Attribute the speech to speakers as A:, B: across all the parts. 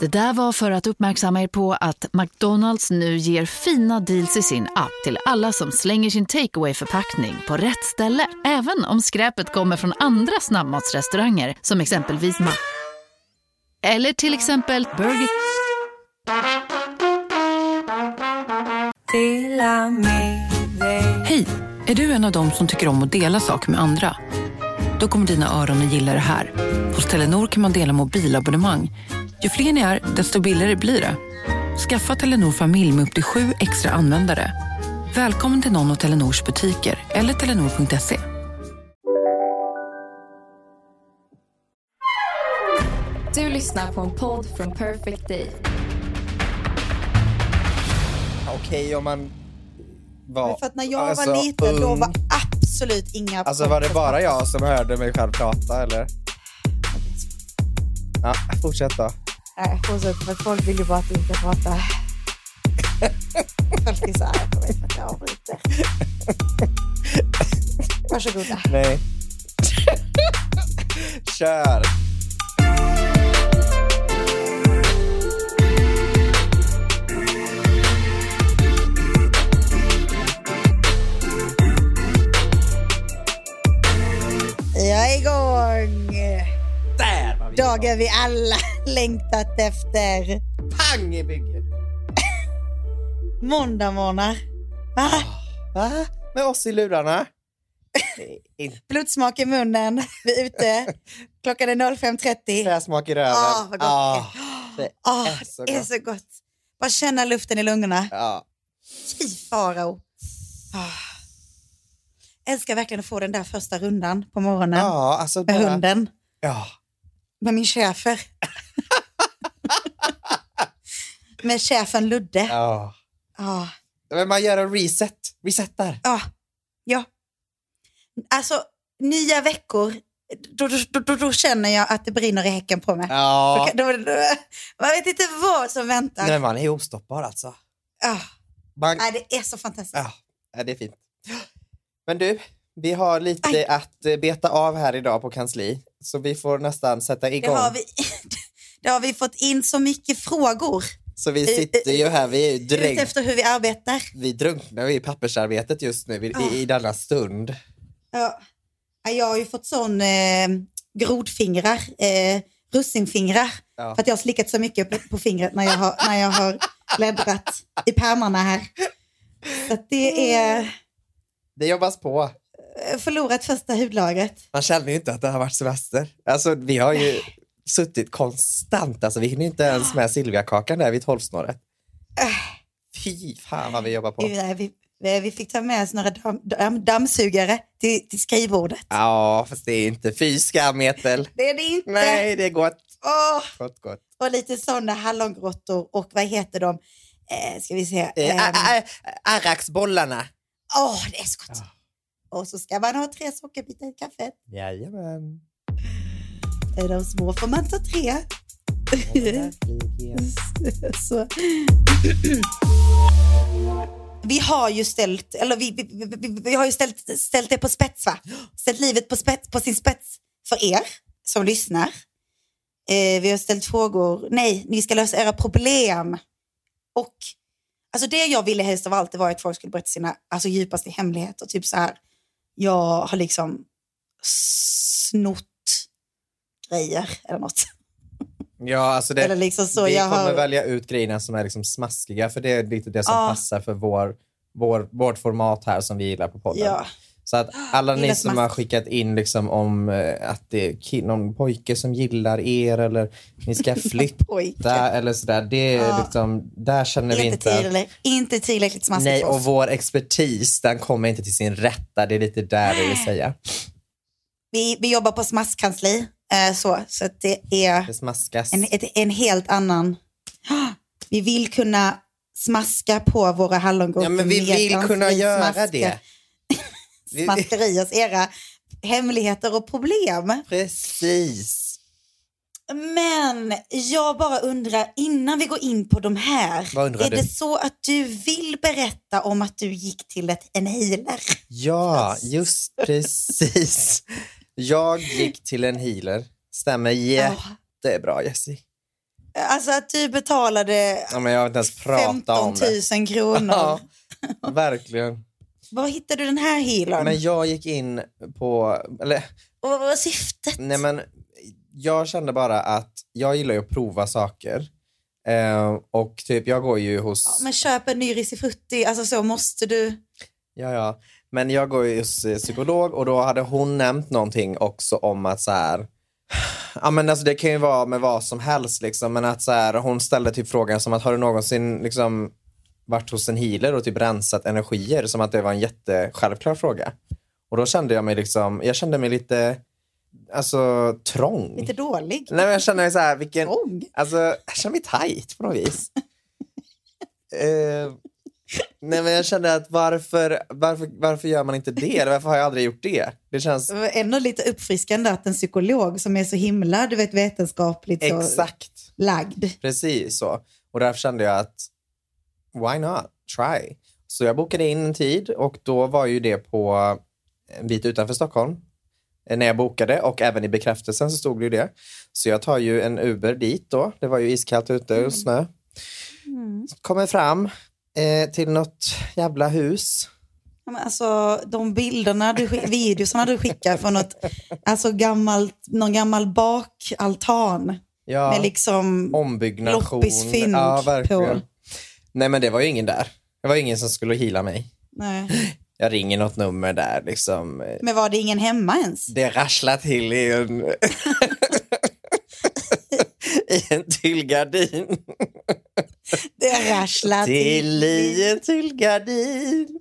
A: Det där var för att uppmärksamma er på att McDonalds nu ger fina deals i sin app till alla som slänger sin takeaway förpackning på rätt ställe. Även om skräpet kommer från andra snabbmatsrestauranger som exempelvis Ma... Eller till exempel Burger...
B: Hej! Är du en av dem som tycker om att dela saker med andra? Då kommer dina öron att gilla det här. Hos Telenor kan man dela mobilabonnemang. Ju fler ni är, desto billigare blir det. Skaffa Telenor familj med upp till sju extra användare. Välkommen till någon av Telenors butiker eller telenor.se.
C: Du lyssnar på en podd från Perfect Day.
D: Okej om man var
E: Men för att när jag
D: alltså,
E: var liten då
D: ung.
E: var absolut inga...
D: Alltså var det bara jag som hörde mig själv prata eller? Ja, fortsätt då.
E: Nej, fortsätt för folk vill ju bara att du ska prata. Folk är så arga på mig för att jag avbryter. Varsågoda.
D: Nej. Kör!
E: Igång!
D: Där var vi
E: Dagen vi alla längtat efter.
D: Pang i bygget!
E: Måndagmorgnar. Va?
D: Va? Med oss i lurarna?
E: Blodsmak i munnen. Vi är ute. Klockan är 05.30.
D: träsmak i röven.
E: Ah, vad gott.
D: Ah, det
E: Åh,
D: är så
E: det är
D: gott.
E: så gott. Bara känna luften i lungorna.
D: Ja.
E: Fy farao. Ah. Älskar verkligen att få den där första rundan på morgonen
D: ja, alltså
E: med
D: bara...
E: hunden.
D: Ja.
E: Med min schäfer. med chefen Ludde. Ja.
D: ja. Men man gör en reset. Resetar.
E: Ah. ja. Alltså, nya veckor, då, då, då, då känner jag att det brinner i häcken på mig.
D: Ja.
E: Då, man vet inte vad som väntar.
D: Nej, man är ostoppbar alltså.
E: Ah.
D: Man...
E: Nej, det är så fantastiskt.
D: Ja, ja, det är fint. Men du, vi har lite
E: Aj.
D: att eh, beta av här idag på kansli. Så vi får nästan sätta
E: Det
D: igång.
E: har, vi, det har vi fått in så mycket frågor.
D: Så vi sitter ju här, vi är ju
E: Ut
D: dränk...
E: efter hur vi arbetar.
D: Vi drunknar i pappersarbetet just nu i,
E: Ah.
D: i denna stund.
E: Ja. Ja, Jag har ju fått sån eh, grodfingrar, eh, russinfingrar.
D: Ja.
E: För att jag har slickat så mycket på, på fingret när jag har, när jag har bläddrat i pärmarna här. Så att det är
D: Det jobbas på.
E: eh, förlorat första hudlagret.
D: Man känner ju inte att det har varit semester. Alltså vi har ju suttit konstant, alltså vi hinner inte ens med Silviakakan där vid tolvsnåret.
E: Äh.
D: Fy fan vad vi jobbar på.
E: Vi, vi, fick ta med oss några damm, damm, dammsugare till, till skrivbordet.
D: Ja, fast det är inte fy skam, Ethel.
E: Det är det inte.
D: Nej, det är gott.
E: Åh,
D: Gott, gott.
E: och lite sådana hallongrottor och vad heter de? Eh, ska vi se.
D: Eh,
E: Ehm,
D: ä-
E: Åh, det är så gott. Och så ska man ha tre sockerbitar i kaffet.
D: Jajamän.
E: Är de små får man ta tre. så. Vi har ju ställt, eller vi, vi, vi, vi, vi har ju ställt, ställt det på spets va? Ställt livet på, spets, på sin spets för er som lyssnar. Eh, vi har ställt frågor, nej, ni ska lösa era problem. Och alltså det jag ville helst av allt var att folk skulle berätta sina alltså, djupaste hemligheter. Typ så här, jag har liksom snott grejer eller något.
D: Ja, alltså det,
E: Eller liksom så,
D: vi kommer
E: har-
D: välja ut grejerna som är liksom smaskiga, för det är lite det som
E: Ja.
D: passar för vår, vår, vårt format här som vi gillar på podden.
E: Ja.
D: Så att alla ni som har skickat in liksom om eh, att det är någon pojke som gillar er eller ni ska flytta eller sådär, det är
E: Ja.
D: liksom, där känner vi
E: Inte,
D: inte...
E: tillräckligt, inte tillräckligt smaskigt
D: Nej, och vår expertis den kommer inte till sin rätta, det är lite där det vill säga.
E: Vi, vi jobbar på smaskkansli, eh, så, så att det är
D: Det
E: en, en helt annan... Vi vill kunna smaska på våra hallongurkor.
D: Ja, men vi vill kunna göra
E: smaska-
D: det.
E: Smaskeriers era hemligheter och problem.
D: Precis.
E: Men jag bara undrar, innan vi går in på de här, är
D: du?
E: det så att du vill berätta om att du gick till ett, en healer?
D: Ja, just precis. Jag gick till en healer. Stämmer jättebra, Jessie.
E: Alltså att du betalade
D: Ja, men jag vill inte ens prata
E: 15
D: om det.
E: 000 kronor.
D: Ja, verkligen.
E: Var hittade du den här healern?
D: Men jag gick in på, eller
E: Och vad var syftet?
D: nej men jag kände bara att jag gillar ju att prova saker. Eh, och typ jag går ju hos,
E: Ja, men köp en ny risifrutti, alltså så måste du.
D: ja ja, men jag går ju hos eh, psykolog och då hade hon nämnt någonting också om att så här, ja men alltså det kan ju vara med vad som helst liksom, men att så här, hon ställde typ frågan som att har du någonsin liksom varit hos en healer och typ rensat energier som att det var en jättesjälvklar fråga. Och då kände jag mig liksom, jag kände mig lite, alltså trång.
E: Lite dålig.
D: Nej men jag känner mig så här, vilken,
E: Trång.
D: alltså jag känner mig tight på något vis. eh, nej men jag kände att varför, varför, varför gör man inte det? Eller varför har jag aldrig gjort det? Det känns
E: ändå lite uppfriskande att en psykolog som är så himla du vet, vetenskapligt
D: exakt
E: lagd.
D: precis så. Och därför kände jag att why not? Try. Så jag bokade in en tid och då var ju det på en bit utanför Stockholm. eh, När jag bokade och även i bekräftelsen så stod det ju det. Så jag tar ju en Uber dit då. Det var ju iskallt ute och snö. Kommer fram eh, till något jävla hus.
E: Ja, men Alltså de bilderna, du, videosarna du skickar från något, alltså gammalt, någon gammal bakaltan
D: Ja,
E: med liksom
D: ombyggnation.
E: loppisfynd
D: Ja, verkligen.
E: på.
D: Nej men det var ju ingen där. Det var ingen som skulle hila mig.
E: Nej.
D: Jag ringer något nummer där liksom.
E: Men var det ingen hemma ens?
D: Det rasslar till i en, i en till gardin.
E: Det rasslar
D: Till i en till gardin.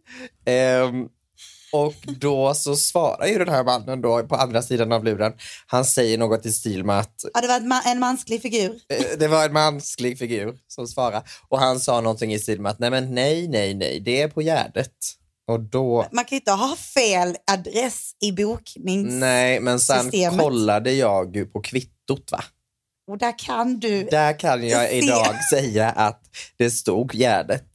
D: Och då så svarar ju den här mannen då på andra sidan av luren. Han säger något i stil med att
E: Ja, det var ma- en mänsklig figur.
D: eh, det var en mänsklig figur som svarade. Och han sa någonting i stil med att nej men nej, nej, nej, det är på Gärdet. Och då
E: Man kan ju inte ha fel adress i boknings...
D: Nej, men sen
E: systemet.
D: kollade jag ju på kvittot va.
E: Och där kan du...
D: Där kan jag
E: Se.
D: idag säga att det stod Gärdet.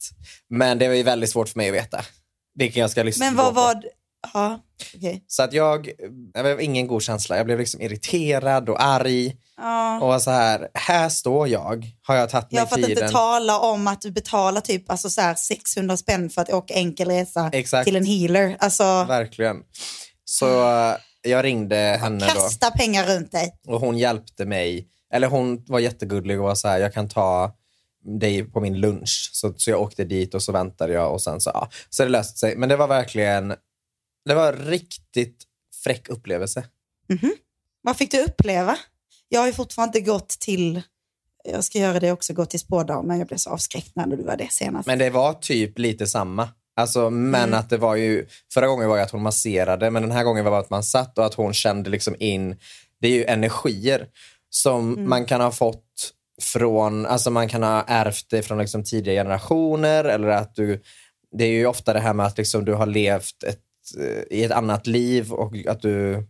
D: Men det var ju väldigt svart för mig att veta. Vilken jag ska lyssna
E: Men
D: på.
E: vad var... det- Ja, okej.
D: Så att jag, det var ingen god känsla. Jag blev liksom irriterad och arg.
E: Ja.
D: Och var så här, här står jag. Har jag tagit mig
E: Jag får
D: tiden.
E: inte tala om att du betalar typ alltså så här 600 spänn för att åka enkel resa
D: Exakt.
E: till en healer. Alltså,
D: Verkligen. Så jag ringde henne då.
E: kasta pengar runt dig.
D: Och hon hjälpte mig. Eller hon var jättegullig och var så här, jag kan ta dig på min lunch. Så, så jag åkte dit och så väntade jag och sen så, ja. Så det löste sig. Men det var verkligen, det var en riktigt fräck upplevelse.
E: Vad fick du uppleva? Jag har ju fortfarande inte gått till... Jag ska göra det också, gå till spådam, men jag blev så avskräckt när du var det senast.
D: Men det var typ lite samma. Alltså, men att det var ju, förra gången var ju att hon masserade, men den här gången var det att man satt och att hon kände liksom in, det är ju energier som man kan ha fått från, alltså man kan ha ärvt det från liksom tidigare generationer eller att du, det är ju ofta det här med att liksom du har levt ett, eh, i ett annat liv och att du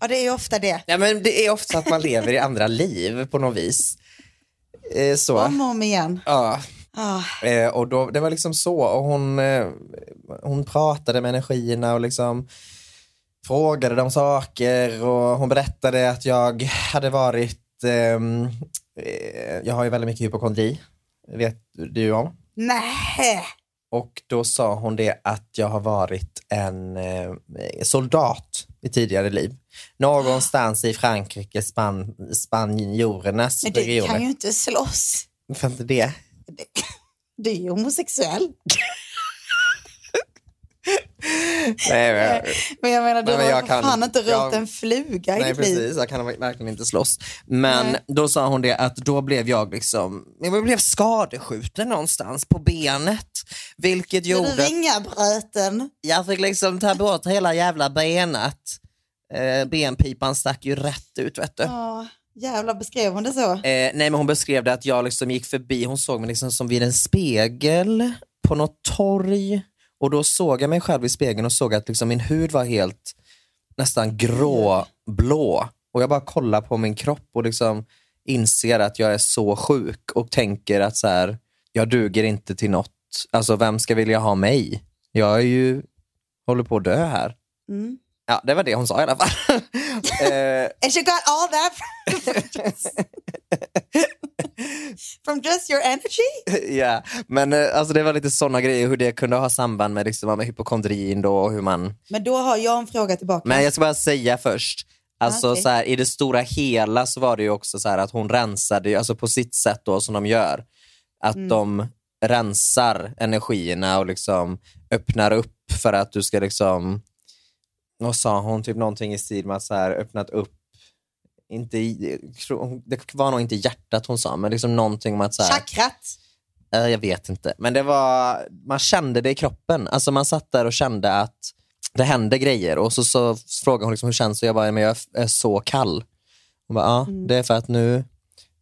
E: Ja, det är ju ofta det.
D: Ja, men det är ofta att man lever i andra liv på något vis. Eh, så.
E: Om och om igen.
D: Ja, Eh, och då, det var liksom så. Och hon, hon pratade med energierna och liksom frågade dem saker. Och hon berättade att jag hade varit, eh, jag har ju väldigt mycket hypokondri, vet du om.
E: nej.
D: Och då sa hon det att jag har varit en eh, soldat i tidigare liv. Någonstans i Frankrike, Span spanjorernas
E: Men du
D: regioner.
E: kan ju inte slåss.
D: Varför inte det?
E: Du är ju homosexuell.
D: Nej, men,
E: Men jag menar, du
D: Nej, men
E: har
D: jag kan-
E: fan inte rört en fluga i
D: Nej
E: ditt liv.
D: precis, jag kan verkligen inte slåss. Men
E: Nej.
D: då sa hon det att då blev jag liksom, jag blev skadeskjuten någonstans på benet. Vilket gjorde
E: du
D: att
E: ringa bröten?
D: jag fick liksom ta bort hela jävla benet. Eh, benpipan stack ju rätt ut vet du.
E: Ja, jävlar beskrev hon det så?
D: Eh, nej men hon beskrev det att jag liksom gick förbi, hon såg mig liksom som vid en spegel på något torg. Och då såg jag mig själv i spegeln och såg att liksom min hud var helt nästan grå-blå. Och jag bara kollar på min kropp och liksom inser att jag är så sjuk och tänker att så här, jag duger inte till något. Alltså vem ska vilja ha mig? Jag är ju, håller på att dö här.
E: Mm.
D: Ja, det var det hon sa i alla fall. eh,
E: And she got all that from just your energy?
D: Ja, men eh, alltså det var lite sådana grejer, hur det kunde ha samband med, liksom, med hypokondrin då och hur man...
E: Men då har jag en fråga tillbaka.
D: Men jag ska bara säga först, alltså
E: Okej.
D: så här, i det stora hela så var det ju också så här att hon rensade, alltså på sitt sätt då som de gör, att
E: Mm.
D: de rensar energierna och liksom öppnar upp för att du ska liksom, vad sa hon, typ någonting i stil med att så här öppnat upp inte det var nog inte hjärtat hon sa, men liksom någonting om att så här,
E: Chakrat.
D: Eh, Jag vet inte, men det var, man kände det i kroppen. Alltså man satt där och kände att det hände grejer och så, så frågade hon liksom, hur känns det och jag bara, men jag är så kall. Hon bara, ja det är för att nu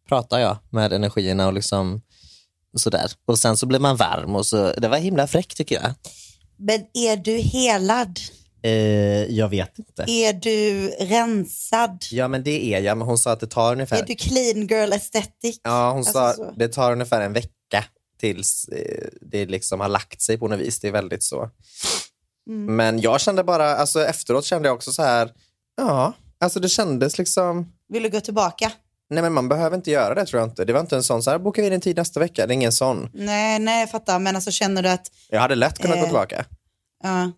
D: pratar jag med energierna och liksom sådär. Och sen så blir man varm och så, det var himla fräckt tycker jag.
E: Men är du helad?
D: Eh, jag vet inte.
E: Är du rensad?
D: Ja men det är jag, men hon sa att det tar ungefär
E: Är du clean girl aesthetic?
D: Ja, hon
E: Alltså
D: sa
E: så.
D: det tar ungefär en vecka tills eh, det liksom har lagt sig på något vis. Det är väldigt så.
E: Mm.
D: Men jag kände bara, alltså efteråt kände jag också så här, ja, alltså det kändes liksom,
E: Vill du gå tillbaka?
D: nej men man behöver inte göra det tror jag inte. Det var inte en sån så här, bokar vi in en tid nästa vecka, det är ingen sån.
E: Nej, nej jag fattar. Men alltså känner du att,
D: Jag hade lätt kunnat gå
E: Eh.
D: tillbaka.
E: ja,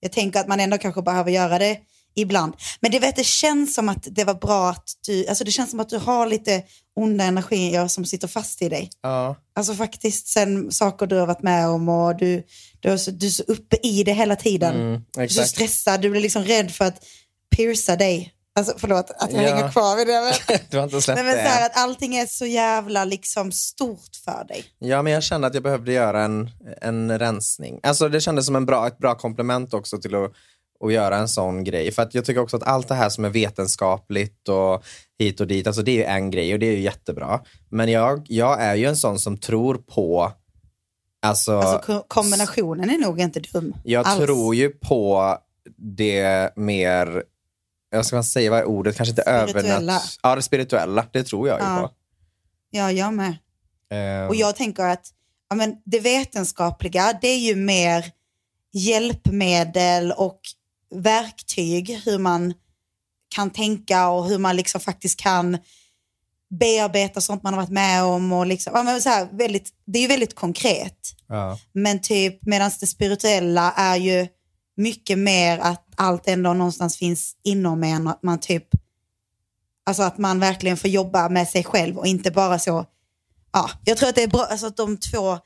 E: jag tänker att man ändå kanske behöver göra det ibland. Men det, vet, det känns som att det var bra att du, alltså det känns som att du har lite onda energier som sitter fast i dig.
D: Ja.
E: Alltså faktiskt sen saker du har varit med om och du, du, är, så, du är så uppe i det hela tiden.
D: Mm,
E: Du är så stressad, du blir liksom rädd för att pierca dig. Alltså förlåt att jag
D: Ja.
E: hänger kvar vid det. Men,
D: Du har inte släppt
E: nej, men så
D: det
E: här
D: än.
E: att allting är så jävla liksom stort för dig.
D: Ja, men jag kände att jag behövde göra en, en rensning. Alltså det kändes som en bra, ett bra komplement också till att, att göra en sån grej. För att jag tycker också att allt det här som är vetenskapligt och hit och dit, alltså det är ju en grej och det är ju jättebra. Men jag, jag är ju en sån som tror på, alltså,
E: Alltså ko- kombinationen är nog inte dum.
D: jag
E: alls.
D: tror ju på det mer, jag ska man säga vad är ordet, kanske inte
E: Spirituella.
D: Ja, det spirituella, det tror jag ju
E: Ja.
D: på.
E: Ja, jag med.
D: Ehm,
E: Och jag tänker att ja, men det vetenskapliga, det är ju mer hjälpmedel och verktyg hur man kan tänka och hur man liksom faktiskt kan bearbeta sånt man har varit med om. Och liksom, ja, men så här, väldigt, det är ju väldigt konkret.
D: ja.
E: Men typ medan det spirituella är ju mycket mer att allt ändå någonstans finns inom en och att man typ, alltså att man verkligen får jobba med sig själv och inte bara så, ja, jag tror att det är bra, alltså att de två eh,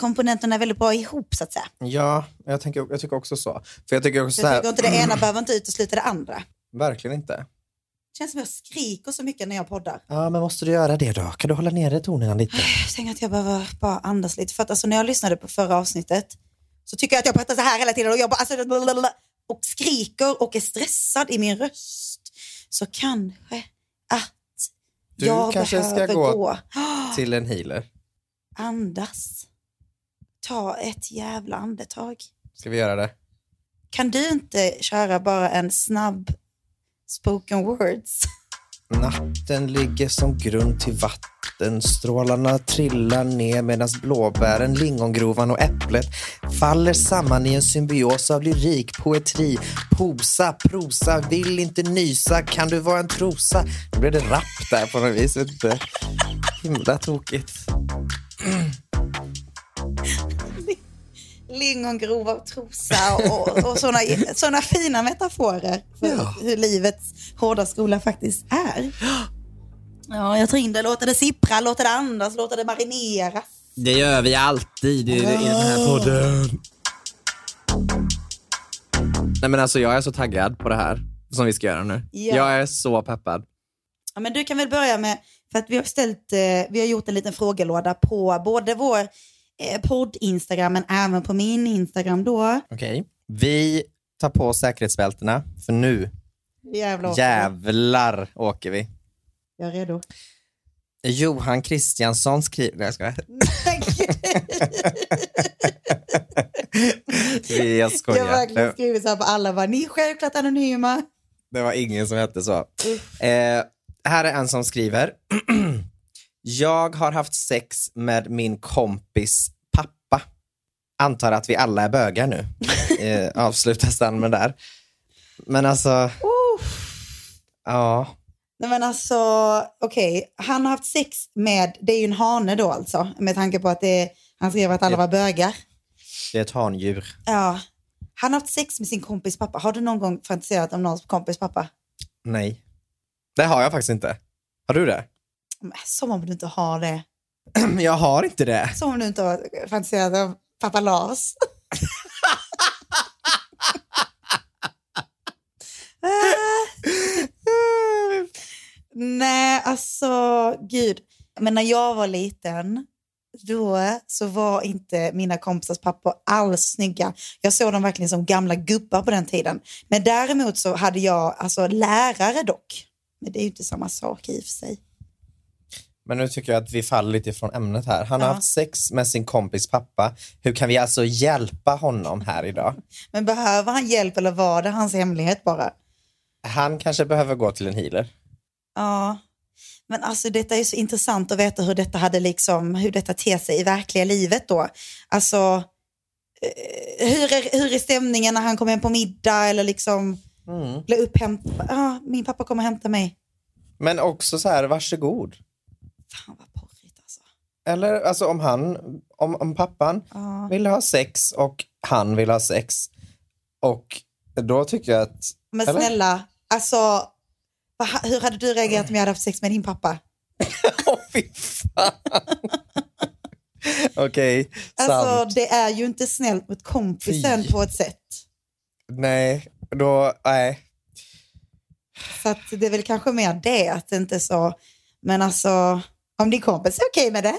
E: komponenterna är väldigt bra ihop så att säga.
D: Ja, jag, tänker, jag tycker också så. För jag tycker också
E: Så
D: så
E: jag
D: här,
E: tycker inte det ena behöver inte utesluta det andra.
D: verkligen inte.
E: Det känns som jag skriker så mycket när jag poddar.
D: Ja, men måste du göra det då? Kan du hålla nere tonerna lite?
E: Jag tänker att jag behöver bara andas lite. För att alltså, när jag lyssnade på förra avsnittet så tycker jag att jag pratar så här hela tiden och jag bara, alltså, och skriker och är stressad i min röst. Så kanske att
D: Du
E: jag
D: kanske ska
E: behöver
D: gå-
E: gå.
D: Till en healer.
E: Andas. Ta ett jävla andetag.
D: Ska vi göra det?
E: Kan du inte köra bara en snabb spoken words?
D: Natten ligger som grund till vatten Strålarna trillar ner medan blåbären, lingongrovan och äpplet faller samman i en symbios av lyrik, poetri, posa, prosa, vill inte nysa, kan du vara en trosa? Nu blev det rapp där på något vis, inte. Himla tokigt.
E: Lingongrova och trosa och, och sådana såna fina metaforer för
D: Ja.
E: hur livets hårda skola faktiskt är. Ja, jag tar in det, låter det sippra, låter det andas, låter det marineras.
F: Det gör vi alltid i, i den här podden.
D: Nej men alltså jag är så taggad på det här som vi ska göra nu.
E: Ja.
D: Jag är så peppad.
E: Ja, men du kan väl börja med, för att vi har, ställt, eh, vi har gjort en liten frågelåda på både vår podd-instagram men även på min Instagram då.
D: Okej. Vi tar på säkerhetsbältena för nu
E: Jävlar. åker
D: jävlar åker vi.
E: Jag är redo.
D: Johan Kristiansson skriver... Nej, jag skojar. Vi- Jag
E: Jag har
D: skojar.
E: verkligen skrivit så här på alla, bara, ni är självklart anonyma.
D: det var ingen som hette så. Eh, här är en som skriver. Jag har haft sex med min kompis pappa. Antar att vi alla är bögar nu. Eh, avslutas den med där. Men alltså... Ja.
E: Nej men alltså, okej, han har haft sex med, det är ju en hane då alltså, med tanke på att det han skrev att alla var bögar.
D: Det är ett handjur.
E: Ja. Han har haft sex med sin kompis pappa. Har du någon gång fantiserat om någons kompis pappa?
D: Nej. Det har jag faktiskt inte. Har du det?
E: Som om du inte har det.
D: Jag har inte det.
E: Som om du inte har fantiserat om pappa Lars. Nej, alltså gud. Men när jag var liten, då så var inte mina kompisars pappor alls snygga. Jag såg dem verkligen som gamla gubbar på den tiden. Men däremot så hade jag alltså lärare dock. Men det är ju inte samma sak i och för sig.
D: Men nu tycker jag att vi faller lite ifrån ämnet här. Han har
E: Ja.
D: haft sex med sin kompis pappa. Hur kan vi alltså hjälpa honom här idag?
E: Men behöver han hjälp eller var det hans hemlighet bara?
D: Han kanske behöver gå till en healer.
E: Ja, men alltså detta är så intressant att veta hur detta hade liksom, hur detta ter sig i verkliga livet då. Alltså, eh, hur är, hur är stämningen när han kommer hem på middag eller liksom
D: Mm.
E: blir upphämtad? Ja, min pappa kommer hämta mig.
D: Men också så här, varsågod.
E: Fan vad porrigt alltså.
D: Eller alltså om han, om, om pappan
E: Ja.
D: vill ha sex och han vill ha sex. Och då tycker jag att...
E: Men
D: eller?
E: snälla, alltså, vad, hur hade du reagerat om jag hade haft sex med din pappa?
D: Åh fy fan. Okej,
E: Alltså
D: sant.
E: det är ju inte snällt mot kompisen
D: Fy.
E: på ett sätt.
D: Nej, då, nej.
E: Så att det är väl kanske mer det, att det inte är så. Men alltså, om din kompis är okej med det.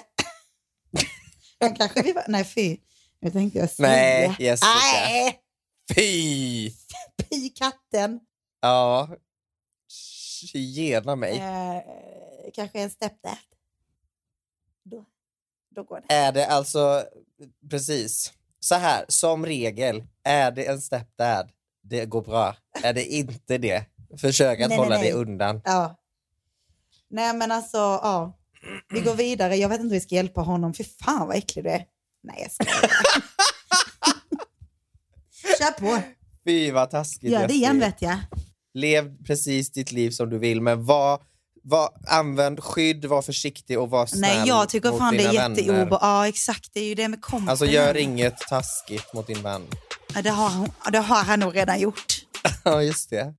E: Då kanske vi var, nej fy. Nu tänkte jag säga.
D: Nej, Jessica.
E: Nej,
D: Fy!
E: fy katten.
D: Ja. Gena mig.
E: Eh, kanske en stepdad. Då, då går det.
D: Är det alltså, precis, så här, som regel, är det en stepdad, det går bra. Är det inte det, försök att
E: Nej, nej,
D: hålla
E: nej.
D: det undan.
E: Ja. Nej men alltså, ja. Vi går vidare. Jag vet inte hur vi ska hjälpa honom. Fy fan vad äcklig du är. Nej jag skojar. Kör på.
D: Fy vad taskigt
E: Gör det igen vet jag.
D: Lev precis ditt liv som du vill, men var, var, använd skydd, var försiktig och var snäll
E: Nej jag tycker
D: mot
E: fan det är jätteobe... Ja exakt, det är ju det med kompisen.
D: Alltså gör inget taskigt mot din vän.
E: Ja, det, har, hon- det har han nog redan gjort.
D: Ja, just det.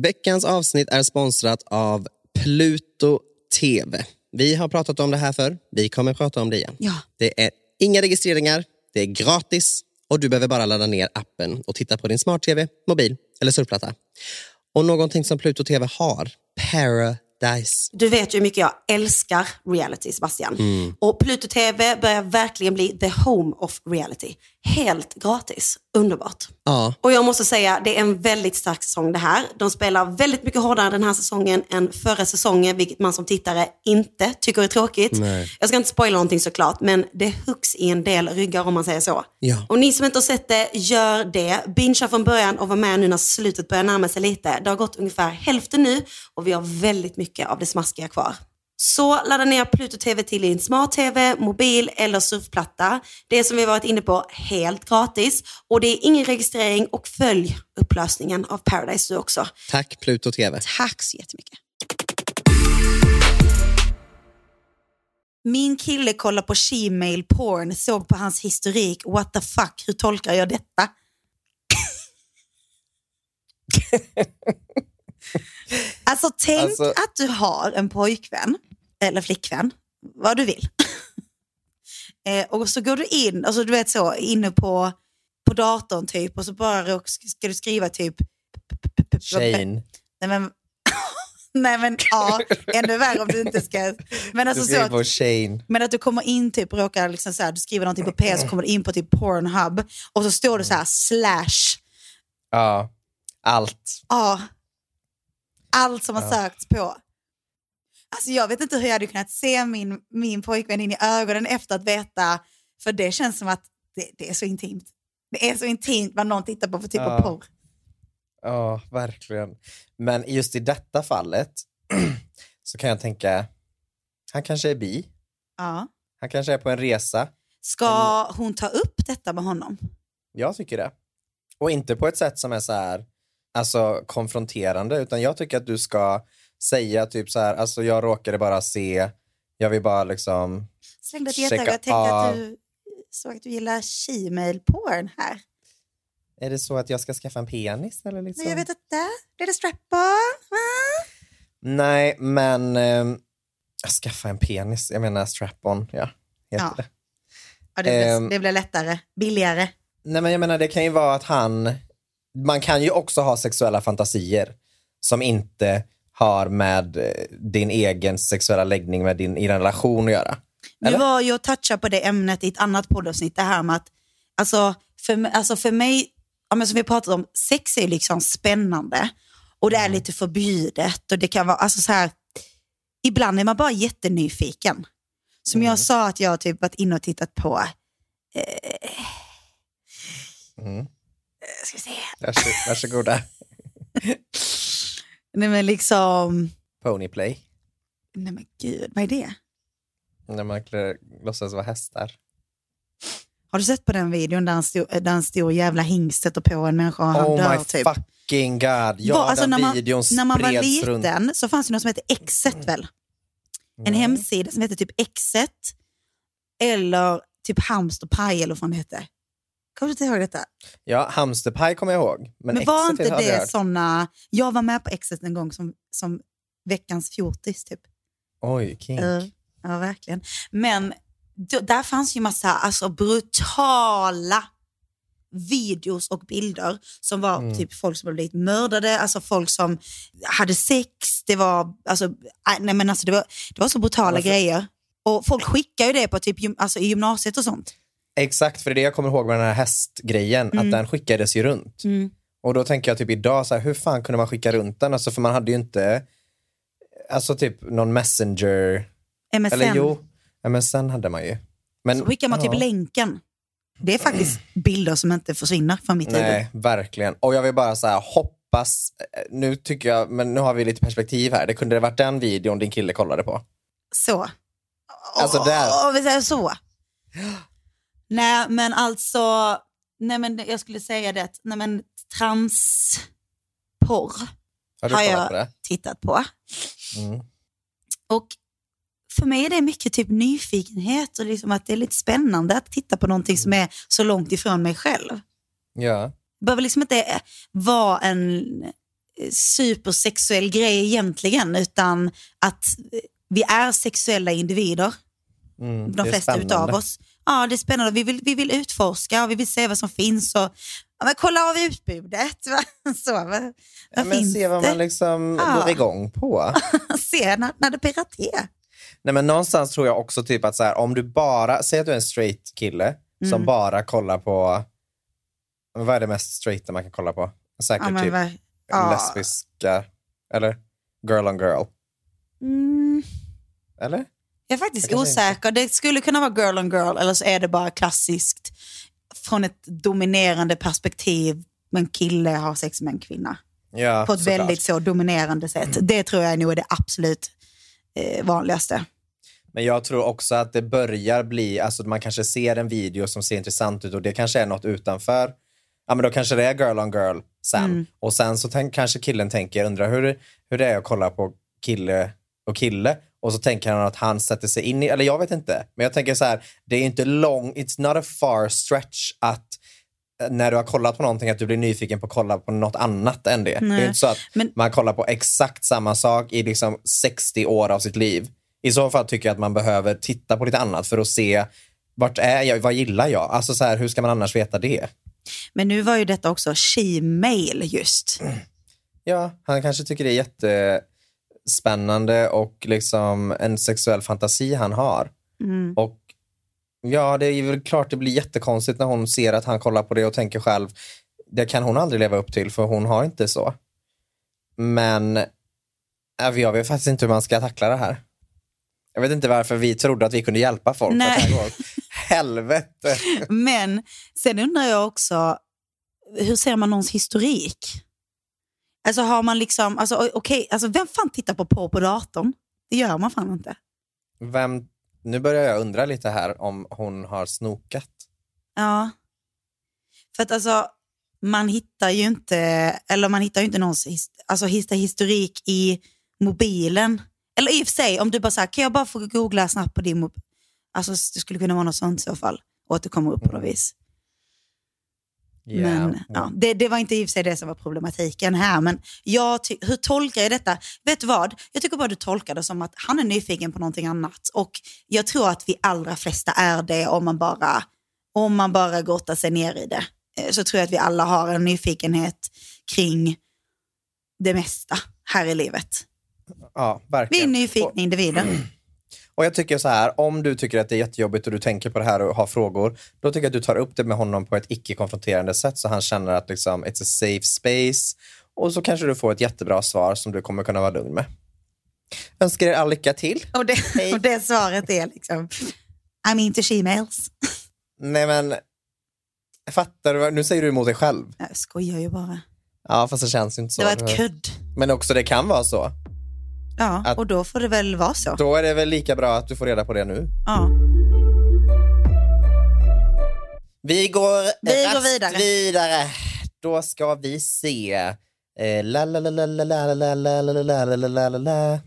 D: Veckans avsnitt är sponsrat av Pluto TV. Vi har pratat om det här för. Vi kommer prata om det igen.
E: Ja.
D: Det är inga registreringar, det är gratis och du behöver bara ladda ner appen och titta på din smart-tv, mobil eller surfplatta. Och någonting som Pluto TV har, Paradise.
G: Du vet ju hur mycket jag älskar reality, Sebastian.
D: Mm.
G: Och Pluto TV börjar verkligen bli the home of reality. Helt gratis. Underbart.
D: Ja,
G: Och jag måste säga, det är en väldigt stark säsong det här. De spelar väldigt mycket hårdare den här säsongen än förra säsongen, vilket man som tittare inte tycker är tråkigt.
D: Nej.
G: Jag ska inte spoila någonting såklart, men det hooks i en del ryggar om man säger så.
D: Ja.
G: Och ni som inte har sett det, gör det. Bingea från början och var med nu när slutet börjar närma sig lite. Det har gått ungefär hälften nu och vi har väldigt mycket av det smaskiga kvar. Så ladda ner Pluto TV till din smart-tv, mobil eller surfplatta. Det som vi varit inne på helt gratis och det är ingen registrering och följ upplösningen av Paradise du också.
D: tack Pluto TV.
G: Tack så jättemycket.
E: Min kille kollar på Gmail porn, såg på hans historik. What the fuck, hur tolkar jag detta? alltså tänk
D: Alltså-
E: att du har en pojkvän, eller flickvän, vad du vill. eh, och så går du in, alltså du vet så, inne på, på datorn typ och så bara ska du skriva typ...
D: Shane.
E: Nej men, nej men ja, ännu värre om du inte ska... Men
D: Du
E: alltså så
D: skriver
E: att,
D: på Shane.
E: men att du kommer in typ och råkar liksom så här, du skriver någonting på PS så kommer du in på typ Pornhub och så står det så här slash,
D: Ja, allt.
E: ja, allt som har sökts på. Alltså jag vet inte hur jag hade kunnat se min, min pojkvän in i ögonen efter att veta, för det känns som att det, det är så intimt. Det är så intimt vad någon tittar på för typ
D: Ja.
E: av porr.
D: Ja, verkligen. Men just i detta fallet så kan jag tänka, han kanske är bi.
E: Ja.
D: Han kanske är på en resa.
E: Ska hon ta upp detta med honom?
D: Jag tycker det. Och inte på ett sätt som är så här, alltså, konfronterande utan jag tycker att du ska säga typ så här, alltså jag råkade bara se, jag vill bara liksom
E: Slängde ett över. Jag tänkte att du såg att du gillar shemale-porn här.
D: Är det så att jag ska skaffa en penis? Eller liksom?
E: Men jag vet inte. Blir det strap-on?
D: Nej, men eh, skaffa en penis. Jag menar strap-on, ja. Heter
E: Ja.
D: det.
E: Ja, det, blir,
D: Ehm.
E: det blir lättare. Billigare.
D: Nej, men jag menar det kan ju vara att han... Man kan ju också ha sexuella fantasier som inte har med eh, din egen sexuella läggning med din, i relation att göra.
E: Nu
D: Eller?
E: var jag och touchade på det ämnet i ett annat poddavsnitt. Det här med att, alltså för, alltså för mig, ja, men som vi pratat om, sex är liksom spännande och det är lite förbjudet och det kan vara, alltså så här, ibland är man bara jättenyfiken. Som jag sa att jag typ varit inne och tittat på, eh,
D: Mm.
E: Ska vi se,
D: Varsåg, varsågoda.
E: nej men liksom,
D: Ponyplay.
E: nej men gud, vad är det?
D: När man klär, låtsas vara hästar.
E: Har du sett på den videon där där en stor jävla hingst sätter på en människa och han
D: oh
E: dör typ?
D: fucking god. Ja,
E: Var- alltså,
D: den
E: när, man,
D: videon
E: när man var liten
D: runt.
E: Så fanns det något som hette Exet väl? En hemsida som hette typ Exet eller typ Hamsterpaj eller vad fan det hette. Kommer du inte ihåg detta?
D: Ja, hamsterpaj kommer jag ihåg. Men,
E: Men, var inte det såna... Jag var med på Exet en gång som, som veckans fjortis typ.
D: Oj, king.
E: Ja, ja, verkligen. Men då, där fanns ju massa alltså, brutala videos och bilder som var
D: Mm.
E: typ folk som hade blivit mördade, alltså folk som hade sex. Det var, alltså, äh, nej, men alltså, det var, det var så brutala
D: Varför?
E: grejer. Och folk skickar ju det på typ, alltså, i gymnasiet och sånt.
D: Exakt, för det är det jag kommer ihåg med den här hästgrejen,
E: Mm.
D: att den skickades ju runt. Och då tänker jag typ idag, så här, hur fan kunde man skicka runt den? Alltså, för man hade ju inte, alltså typ någon messenger,
E: MSN.
D: eller jo, MSN hade man ju. Men,
E: Så skickar man typ
D: ja.
E: länken. Det är faktiskt bilder som inte försvinner från mitt huvud.
D: Nej, verkligen. Och jag vill bara så här, hoppas, eh, nu tycker jag, men nu har vi lite perspektiv här, det kunde det varit den videon din kille kollade på.
E: Så.
D: Alltså där.
E: Åh, vi säger så. Nej men alltså, nej men jag skulle säga det, nej men transporr
D: Har
E: har jag
D: på
E: tittat på.
D: Mm.
E: Och för mig är det mycket typ nyfikenhet och liksom att det är lite spännande att titta på någonting som är så långt ifrån mig själv.
D: Ja.
E: Det behöver liksom inte vara en eh, supersexuell grej egentligen, utan att eh, vi är sexuella individer,
D: Mm,
E: de flesta
D: spännande.
E: utav oss. Ja, det är spännande. Vi vill, vi vill utforska och vi vill se vad som finns. Och, ja, men kolla av utbudet. Va? Så, va? Vad
D: Ja, men
E: finns
D: se vad man liksom
E: Ja.
D: går igång på.
E: se när, när det pirrar till.
D: Nej, men någonstans tror jag också typ att så här, om du bara, säg att du är en straight kille som
E: Mm.
D: bara kollar på, vad är det mest straighta man kan kolla på? Säkert
E: Ja,
D: typ
E: vad- ja.
D: lesbiska, eller girl on girl,
E: Mm,
D: eller?
E: Jag är faktiskt
D: Jag
E: osäker. Det skulle kunna vara girl on girl eller så är det bara klassiskt från ett dominerande perspektiv. En kille har sex med en kvinna.
D: Ja,
E: på ett väldigt så dominerande sätt. Det tror jag nog är det absolut eh, vanligaste.
D: Men jag tror också att det börjar bli, alltså man kanske ser en video som ser intressant ut och det kanske är något utanför. Ja men då kanske det är girl on girl sen.
E: Mm.
D: Och sen så tänk, kanske killen tänker, undrar hur, hur det är att kolla på kille och kille. Och så tänker han att han sätter sig in i, eller jag vet inte. Men jag tänker så här, det är inte lång, it's not a far stretch att eh, när du har kollat på någonting att du blir nyfiken på att kolla på något annat än det. Det är
E: Nej.
D: inte så att
E: Men-
D: man kollar på exakt samma sak i liksom 60 år av sitt liv. I så fall tycker jag att man behöver titta på lite annat för att se vart är jag, vad gillar jag? Alltså så här, hur ska man annars veta det?
E: Men nu var ju detta också she-mail just.
D: Ja, han kanske tycker det är jättespännande och liksom en sexuell fantasi han har.
E: Mm.
D: Och ja, det är väl klart det blir jättekonstigt när hon ser att han kollar på det och tänker själv, det kan hon aldrig leva upp till för hon har inte så. Men äh, jag vet faktiskt inte hur man ska tackla det här. Jag vet inte varför vi trodde att vi kunde hjälpa folk.
E: Nej.
D: Helvete.
E: Men sen undrar jag också, hur ser man någons historik? Alltså har man liksom, alltså o- okej, alltså vem fan tittar på porr på datorn? Det gör man fan inte.
D: Vem, nu börjar jag undra lite här om hon har snokat.
E: Ja. För att alltså, man hittar ju inte, eller man hittar ju inte någons alltså historik i mobilen. Eller i och för sig, om du bara säger, kan jag bara få googla snabbt på din mobil? Alltså det skulle kunna vara något sånt i så fall. Och att det kommer upp på något vis.
D: Yeah.
E: Men ja, det, det var inte i och för sig det som var problematiken här. Men jag hur tolkar jag detta? Vet du vad? Jag tycker bara du tolkar det som att han är nyfiken på någonting annat. Och jag tror att vi allra flesta är det om man bara, om man bara grottar sig ner i det. Eh, Så tror jag att vi alla har en nyfikenhet kring det mesta här i livet.
D: Ja,
E: Vi är
D: verkligen.
E: nyfikna individer.
D: Och jag tycker så här, om du tycker att det är jättejobbigt och du tänker på det här och har frågor, då tycker jag att du tar upp det med honom på ett icke-konfronterande sätt så han känner att liksom, it's a safe space. Och så kanske du får ett jättebra svar som du kommer kunna vara lugn med. Önskar er all lycka till.
E: Och det, och det svaret är liksom, I'm into she-mails.
D: Nej men, fattar du? Nu säger du emot dig själv.
E: Jag skojar ju bara.
D: Ja, fast det känns inte så.
E: Det var ett kudd.
D: Men också det kan vara så.
E: Ja,
D: Att-
E: och då får det väl vara så.
D: Då är det väl lika bra att du får reda på det nu.
E: Ja.
D: Vi går,
E: Vi går vidare.
D: vidare. Då ska vi se. Eh, la, la, la, la, la, la, la, la, la, la, la, la, la, la.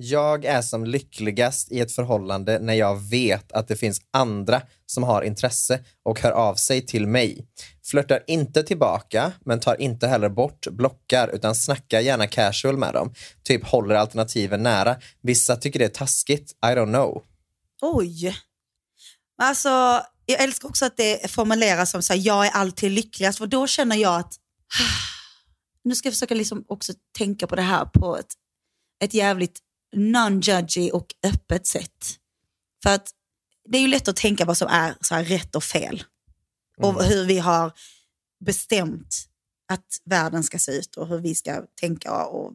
D: Jag är som lyckligast i ett förhållande när jag vet att det finns andra som har intresse och hör av sig till mig. Flörtar inte tillbaka, men tar inte heller bort blockar utan snackar gärna casual med dem. Typ håller alternativen nära. Vissa tycker det är taskigt, I don't know.
E: Oj. Alltså, jag älskar också att det formuleras som så här, jag är alltid lyckligast. För då känner jag att, nu ska jag försöka liksom också tänka på det här på ett, ett jävligt non-judgy och öppet sätt. För att det är ju lätt att tänka vad som är så här rätt och fel. Och hur vi har bestämt att världen ska se ut och hur vi ska tänka och,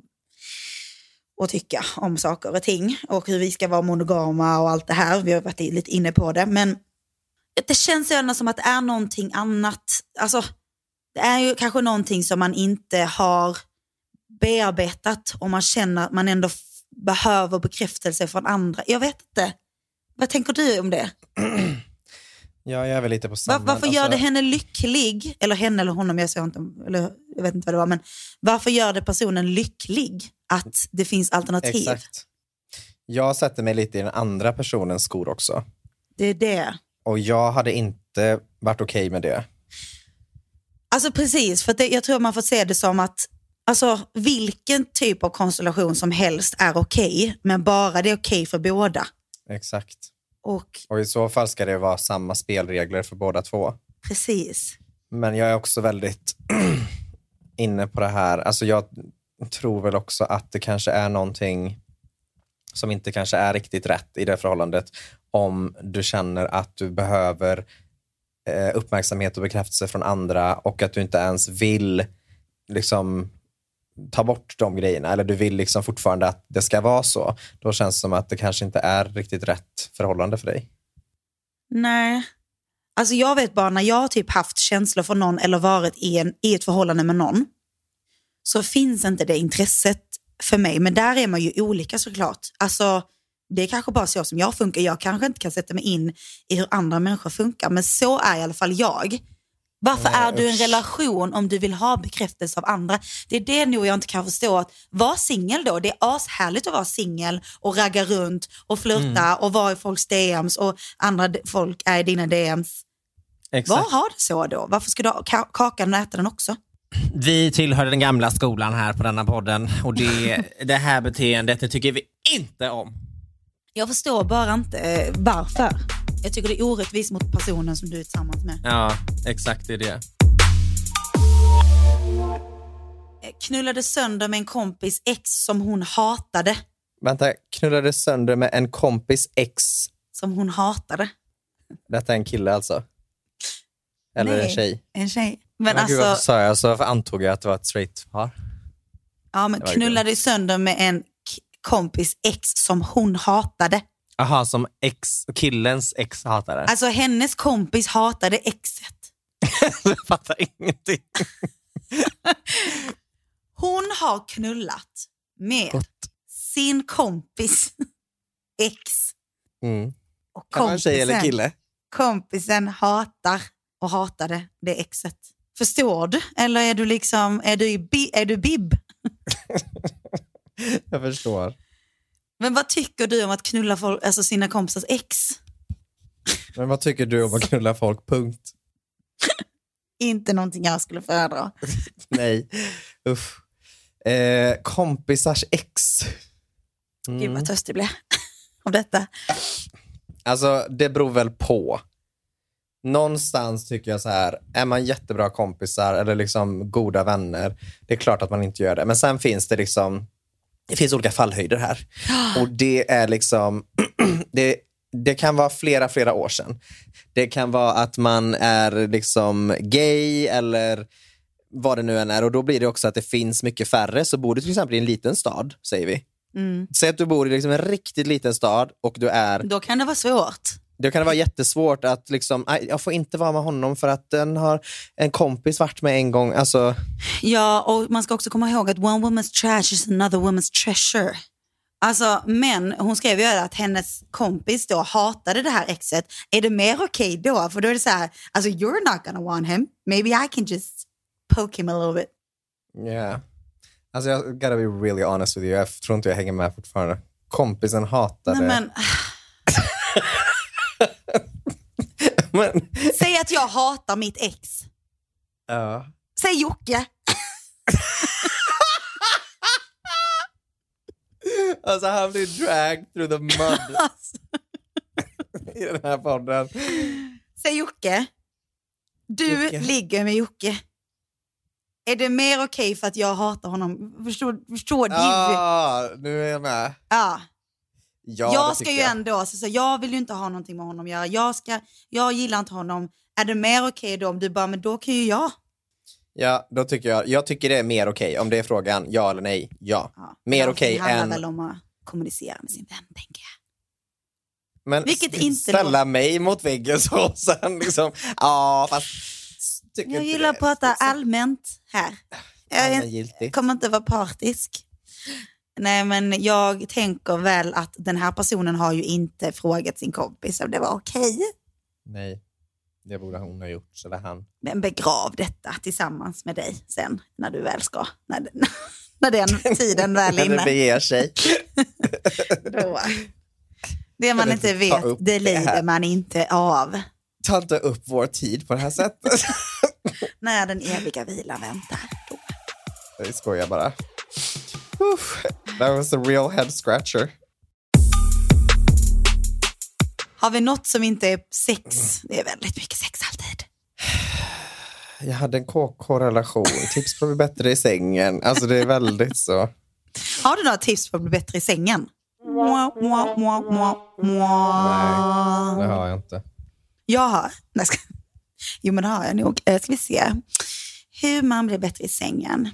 E: och tycka om saker och ting. Och hur vi ska vara monogama och allt det här. Vi har varit lite inne på det. Men det känns ändå som att det är någonting annat. Alltså, det är ju kanske någonting som man inte har bearbetat och man känner att man ändå behöver bekräftelse från andra. Jag vet inte. Vad tänker du om det?
D: Ja, jag är väl lite på
E: Var,
D: samma.
E: varför gör
D: alltså-
E: det henne lycklig? Eller henne eller honom, jag, såg inte, eller, jag vet inte vad det var. Men varför gör det personen lycklig att det finns alternativ?
D: Exakt. Jag sätter mig lite i den andra personens skor också.
E: Det är det.
D: Och jag hade inte varit okej med det.
E: Alltså precis, för det, jag tror man får se det som att alltså, vilken typ av konstellation som helst är okej, men bara det är okej för båda.
D: Exakt.
E: Och
D: Och i så fall ska det vara samma spelregler för båda två.
E: precis.
D: Men jag är också väldigt inne på det här. Alltså jag tror väl också att det kanske är någonting som inte kanske är riktigt rätt i det förhållandet om du känner att du behöver eh, uppmärksamhet och bekräftelse från andra och att du inte ens vill liksom ta bort de grejerna eller du vill liksom fortfarande att det ska vara så. Då känns det som att det kanske inte är riktigt rätt förhållande för dig.
E: Nej. Alltså jag vet bara när jag har typ haft känslor för någon eller varit i, en, i ett förhållande med någon så finns inte det intresset för mig. Men där är man ju olika såklart. Alltså det är kanske bara så som jag funkar. Jag kanske inte kan sätta mig in i hur andra människor funkar. Men så är i alla fall jag. Varför är du i en relation om du vill ha bekräftelse av andra? Det är det nog jag inte kan förstå. Att var singel då. Det är ashärligt att vara singel och ragga runt och flirta och vara i folks DMs och andra folk är i dina DMs. Var har det så då? Varför ska du ha ka- kakan och äta den också?
F: Vi tillhör den gamla skolan här på denna podden och det, det här beteendet det tycker vi inte om.
E: Jag förstår bara inte eh, varför. Jag tycker det är orättvist mot personen som du är tillsammans med.
F: Ja, exakt det är det.
E: Knullade sönder med en kompis ex som hon hatade.
D: Vänta, knullade sönder med en kompis ex.
E: Som hon hatade.
D: Detta är en kille alltså? Eller
E: Nej,
D: en tjej?
E: En tjej. Men
D: Men gud, varför
E: alltså,
D: sa jag så? För antog jag att det var ett straight par.
E: ja, men knullade sönder med en kompis ex som hon hatade.
F: Jaha, som ex, killens ex hatare.
E: Alltså hennes kompis hatade exet.
F: Jag fattar ingenting.
E: Hon har knullat med sin kompis ex.
D: Mm.
E: Och
D: Kan vara en tjej eller
E: kompisen-
D: kille?
E: Kompisen hatar och hatade det exet. Förstår du? Eller är du liksom, är du, i bi, är du bib?
D: Jag förstår.
E: Men vad tycker du om att knulla folk, alltså sina kompisars ex?
D: Men vad tycker du om att knulla folk? Punkt.
E: Inte någonting jag skulle föredra.
D: Nej, usch. Eh, kompisars ex.
E: Gud vad törstig jag blev av detta.
D: Alltså det beror väl på. Någonstans tycker jag så här, är man jättebra kompisar eller liksom goda vänner, det är klart att man inte gör det. Men sen finns det liksom, det finns olika fallhöjder här. Och det är liksom, det, det kan vara flera, flera år sedan. Det kan vara att man är liksom gay eller vad det nu än är och då blir det också att det finns mycket färre. Så bor du till exempel i en liten stad, säger vi.
E: Mm.
D: Säg att du bor i liksom en riktigt liten stad och du är
E: Då kan det vara svårt.
D: Det kan vara jättesvårt att liksom, "Aj, jag får inte vara med honom för att den har en kompis varit med en gång. Alltså,
E: Ja, och man ska också komma ihåg att one woman's trash is another woman's treasure. Alltså, men hon skrev ju att hennes kompis då hatade det här exet. Är det mer okej då? För då är det så här, alltså you're not gonna want him. Maybe I can just poke him a little bit.
D: yeah. alltså jag gotta be really honest with you, jag tror inte jag hänger med fortfarande. Kompisen hatade...
E: Nej, men,
D: Men-
E: säg att jag hatar mitt ex.
D: ja.
E: Säg Jocke.
D: Alltså han blir dragged through the mud
E: Alltså,
D: i den här podden.
E: säg Jocke. Du
D: Jocke.
E: ligger med Jocke. Är det mer okej för att jag hatar honom? Förstår, förstår du?
D: Ja, nu är jag med.
E: Ja.
D: Ja,
E: jag ska ju ändå, så, så, jag vill ju inte ha någonting med honom att göra. Jag, ska, jag gillar inte honom. Är det mer okej då om du bara, men då kan ju jag.
D: Ja, då tycker jag, jag tycker det är mer okej. Om det är frågan, ja eller nej, ja.
E: Ja.
D: Mer okej
E: Det handlar
D: än...
E: väl om att kommunicera med sin vän, tänker jag.
D: Men
E: Vilket inte
D: ställa mig mot väggen så och sen liksom, ja fast...
E: Jag gillar att prata allmänt här. Jag
D: Allmängiltigt.
E: kommer inte vara partisk. Nej, men jag tänker väl att den här personen har ju inte frågat sin kompis om det var okej.
D: Nej, det borde hon ha gjort, är han.
E: Men begrav detta tillsammans med dig sen när du väl ska, när, när den tiden väl är
D: När det
E: inne.
D: beger sig.
E: Då. Det man inte vet, det lider man inte av.
D: Ta inte upp vår tid på det här sättet.
E: När den eviga vilan väntar. Då.
D: Jag skojar bara. Uff, that was a real head scratcher.
E: Har vi något som inte är sex? Det är väldigt mycket sex alltid.
D: Jag hade en KK-relation. Tips på att bli bättre i sängen. Alltså det är väldigt så.
E: Har du några tips på att bli bättre i sängen? Mua, mua, mua, mua, mua.
D: Nej, det har jag inte.
E: Jag har. Nej, ska... Jo, men det har jag nog. Eh, Ska vi se. Hur man blir bättre i sängen.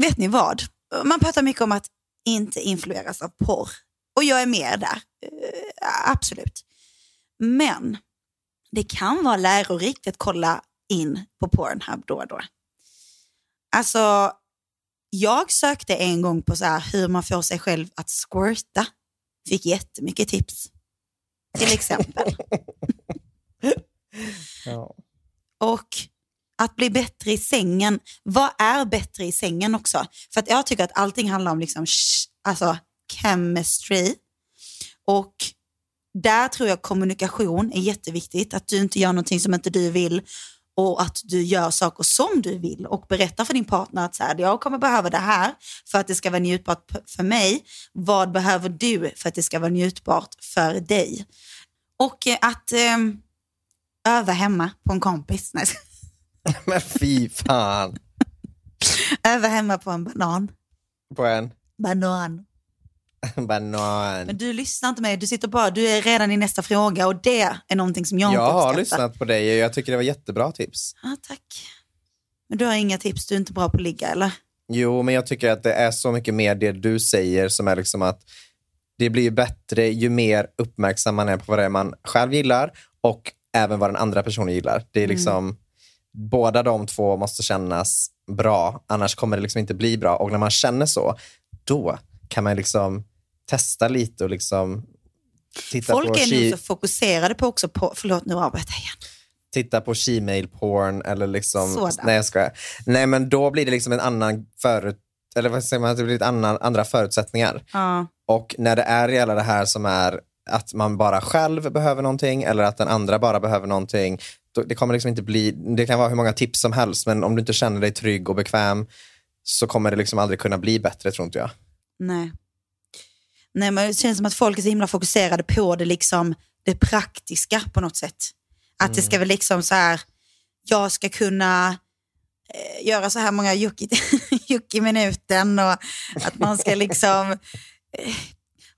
E: Vet ni vad? Man pratar mycket om att inte influeras av porr. Och jag är med där. Eh, absolut. Men det kan vara lärorikt att kolla in på Pornhub då och då. Alltså, jag sökte en gång på så här hur man får sig själv att squirta. Fick jättemycket tips. Till exempel.
D: Ja.
E: Och att bli bättre i sängen. Vad är bättre i sängen också? För att jag tycker att allting handlar om liksom, sh- alltså, chemistry. Och där tror jag kommunikation är jätteviktigt. Att du inte gör någonting som inte du vill och att du gör saker som du vill och berättar för din partner att så här, jag kommer behöva det här för att det ska vara njutbart för mig. Vad behöver du för att det ska vara njutbart för dig? Och eh, att eh, öva hemma på en kompis. Nej,
D: Men fy fan.
E: öva hemma på en banan.
D: På en
E: Banan.
D: banan.
E: Men du lyssnar inte med, du sitter bara, du är redan i nästa fråga och det är någonting som jag,
D: Jag
E: inte
D: har
E: uppskattar.
D: lyssnat på dig och jag tycker det var jättebra tips.
E: Ja, tack. Men du har inga tips, du är inte bra på att ligga eller?
D: Jo, men jag tycker att det är så mycket mer det du säger som är liksom att det blir bättre ju mer uppmärksam man är på vad det är man själv gillar och även vad den andra personen gillar. Det är liksom, båda de två måste kännas bra, annars kommer det liksom inte bli bra. Och när man känner så, då kan man liksom testa lite och liksom titta
E: Folk
D: på
E: är nu så fokuserade på också på, förlåt nu avbryter jag igen.
D: titta på shemale porn eller liksom...
E: Sådan.
D: Nej jag skojar. Nej men då blir det liksom en annan förut... Eller vad säger man? Det blir ett annan, andra förutsättningar.
E: Ja.
D: Och när det är hela det här som är att man bara själv behöver någonting eller att den andra bara behöver någonting. Det kommer liksom inte bli, det kan vara hur många tips som helst men om du inte känner dig trygg och bekväm så kommer det liksom aldrig kunna bli bättre tror inte jag.
E: Nej. Nej, men det känns som att folk är så himla fokuserade på det, liksom, det praktiska på något sätt. Att det ska väl liksom så här, jag ska kunna eh, göra så här många juck i, juck i minuten och att man ska liksom, eh,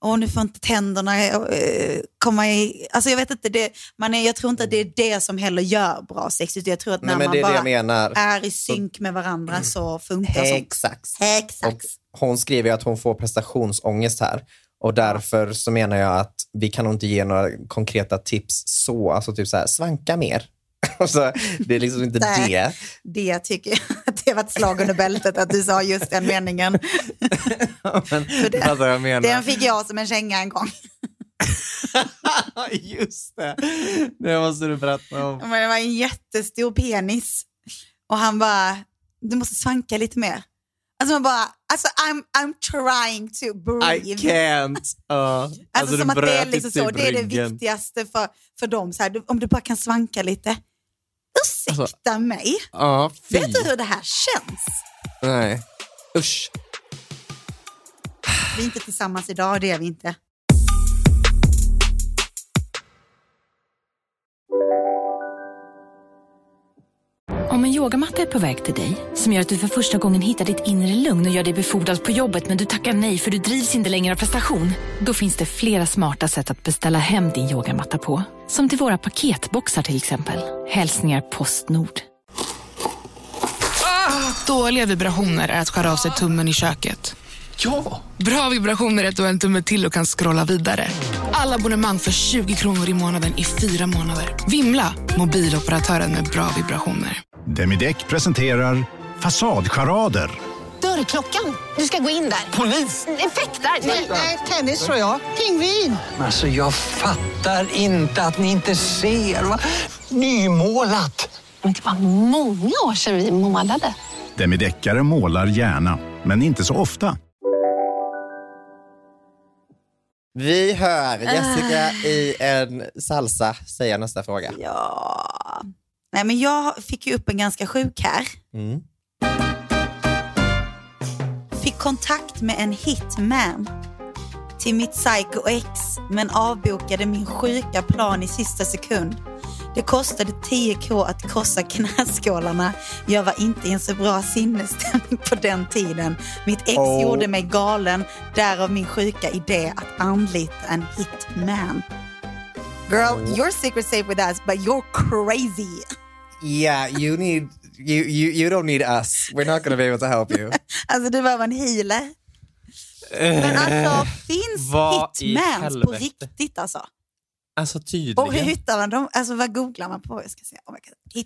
E: åh nu får inte tänderna eh, komma i, alltså jag vet inte, det, man är, jag tror inte att det är det som heller gör bra sex, jag tror att när
D: Nej,
E: man bara är i synk med varandra så funkar sånt.
D: Exakt.
E: Exakt.
D: Och hon skriver ju att hon får prestationsångest här. Och därför så menar jag att vi kan nog inte ge några konkreta tips så. Alltså typ så här, svanka mer. alltså, det är liksom inte
E: Nej.
D: det.
E: Det tycker jag att det var ett slag under bältet att du sa just den meningen.
F: Men,
E: det-
F: vad jag menar.
E: Den fick jag som en känga en gång.
F: Just det. Det måste du berätta om.
E: Men det var en jättestor penis. Och han bara, du måste svanka lite mer. Alltså man bara, alltså I'm, I'm trying to breathe.
F: I can't. Ja.
E: Alltså,
F: Alltså,
E: som att det är, liksom så, det är det viktigaste för, för dem. Så här, om du bara kan svanka lite. Ursäkta
F: Alltså,
E: mig.
F: Ja.
E: Vet du hur det här känns?
F: Nej. Usch.
E: Vi är inte tillsammans idag, det är vi inte.
H: Yogamatta är på väg till dig, som gör att du för första gången hittar ditt inre lugn och gör dig befordrad på jobbet men du tackar nej för du drivs inte längre av prestation. Då finns det flera smarta sätt att beställa hem din yogamatta på. Som till våra paketboxar till exempel. Hälsningar Postnord.
I: Dåliga vibrationer är att skära av sig tummen i köket.
F: Ja!
I: Bra vibrationer är att du har en tumme till och kan scrolla vidare. Abonnemang för 20 kronor i månaden i fyra månader. Vimla! Mobiloperatören med bra vibrationer.
J: Demideck presenterar Fasadcharader.
K: Dörrklockan. Du ska gå in där. Polis? Effektar? Nej, tennis tror jag. Pingvin.
L: Alltså jag fattar inte att ni inte ser. Va? Nymålat!
K: Men det var många år sedan vi målade.
J: Demideckare målar gärna, men inte så ofta.
D: Vi hör Jessica i en salsa säga nästa fråga.
E: Ja. Nej, men jag fick ju upp en ganska sjuk här.
D: Mm.
E: Fick kontakt med en hitman till mitt psycho ex men avbokade min sjuka plan i sista sekund. Det kostade 10k att krossa knäskålarna. Jag var inte i en så bra sinnesstämning på den tiden. Mitt ex
D: Oh.
E: gjorde mig galen, därav min sjuka idé att anlita en hitman. Girl, your secret safe with us, but you're crazy.
D: Yeah, you need, you, you, you don't need us. We're not gonna be able to help you.
E: Alltså du behöver en healer. Men alltså finns
F: vad i
E: hitmans på riktigt alltså?
F: Alltså
E: Och hur
F: tydligen.
E: hittar man dem? Alltså vad googlar man på? Jag ska se. om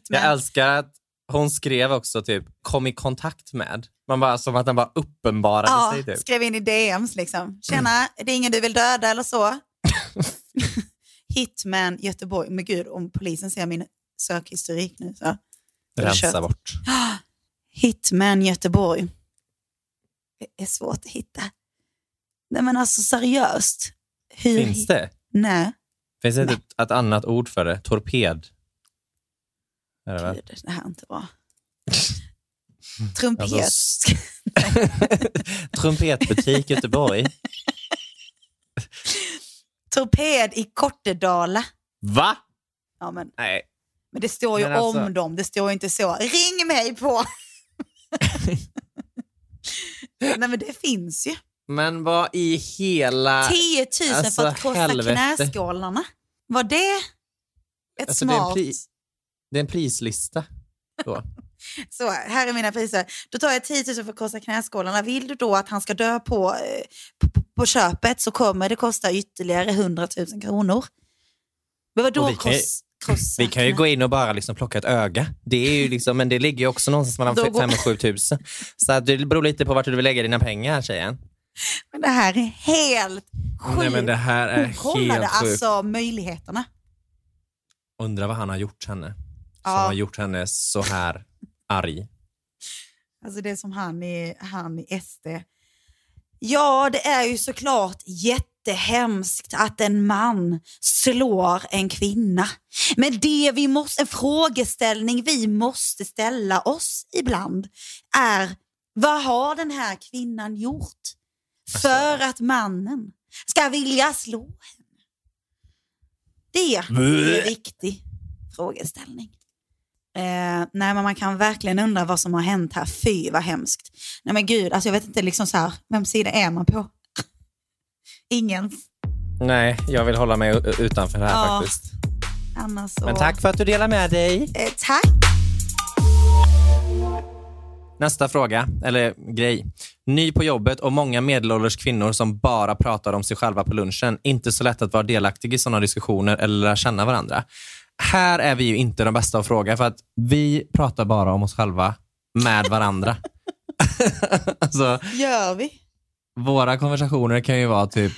E: jag
F: älskar att hon skrev också typ kom i kontakt med. Man bara som att den bara uppenbarade
E: ja,
F: sig. Typ.
E: skrev in i DMs liksom. Tjena, det är ingen du vill döda eller så? Hitman Göteborg. Men gud, om polisen ser min sökhistorik nu så. det
F: Rensa
E: kört.
F: bort.
E: Hitman Göteborg. Det är svårt att hitta. Nej men alltså seriöst. Hur
F: Finns det?
E: Nej.
F: Finns det ett, ett annat ord för det? Torped? Är det?
E: Gud, det här är inte bra. Trumpet.
F: Alltså, Trumpetbutik Göteborg.
E: Torped i Kortedala.
F: Va?
E: Ja, men,
F: Nej.
E: men det står ju
F: Men alltså-
E: om dem. Det står ju inte så. Ring mig på! Nej men det finns ju.
F: Men vad i hela...
E: 10 000
F: alltså,
E: för att krossa
F: helvete.
E: knäskålarna. Var det ett
F: Alltså, det, är
E: smart...
F: det är en prislista. Då.
E: Så, här är mina priser. Då tar jag 10 000 för att krossa knäskålarna. Vill du då att han ska dö på, eh, på, på, köpet så kommer det kosta ytterligare 100 000 kronor. Men vadå kross, krossa
F: Vi kan ju gå in och bara liksom plocka ett öga. Det är ju liksom, men det ligger ju också någonstans mellan
E: Då
F: 5
E: går-
F: och 7 tusen. Så det beror lite på vart du vill lägga dina pengar tjejen.
E: Men det här är helt sjukt.
F: Nej men det här är
E: Hon kollade
F: helt
E: alltså möjligheterna.
F: Undrar vad han har gjort henne.
D: som
E: Ja.
D: har gjort henne så här arg?
E: Alltså det är som han i, han i SD. Ja, det är ju såklart jättehemskt att en man slår en kvinna. Men det vi måste, en frågeställning vi måste ställa oss ibland är vad har den här kvinnan gjort för att mannen ska vilja slå henne? Det är en viktig frågeställning. Eh, nej, men man kan verkligen undra vad som har hänt här. Fy vad hemskt. Nej men gud, alltså jag vet inte liksom så här, vem sida är man på? Ingens.
D: Nej, jag vill hålla mig utanför här
E: Ja.
D: faktiskt.
E: Annars så...
D: Men tack för att du delar med dig.
E: Eh, tack.
D: Nästa fråga, eller grej. Ny på jobbet och många medelålders kvinnor som bara pratar om sig själva på lunchen. Inte så lätt att vara delaktig i sådana diskussioner eller lära känna varandra. Här är vi ju inte de bästa att fråga för att vi pratar bara om oss själva med varandra. alltså,
E: Gör vi?
D: våra konversationer kan ju vara typ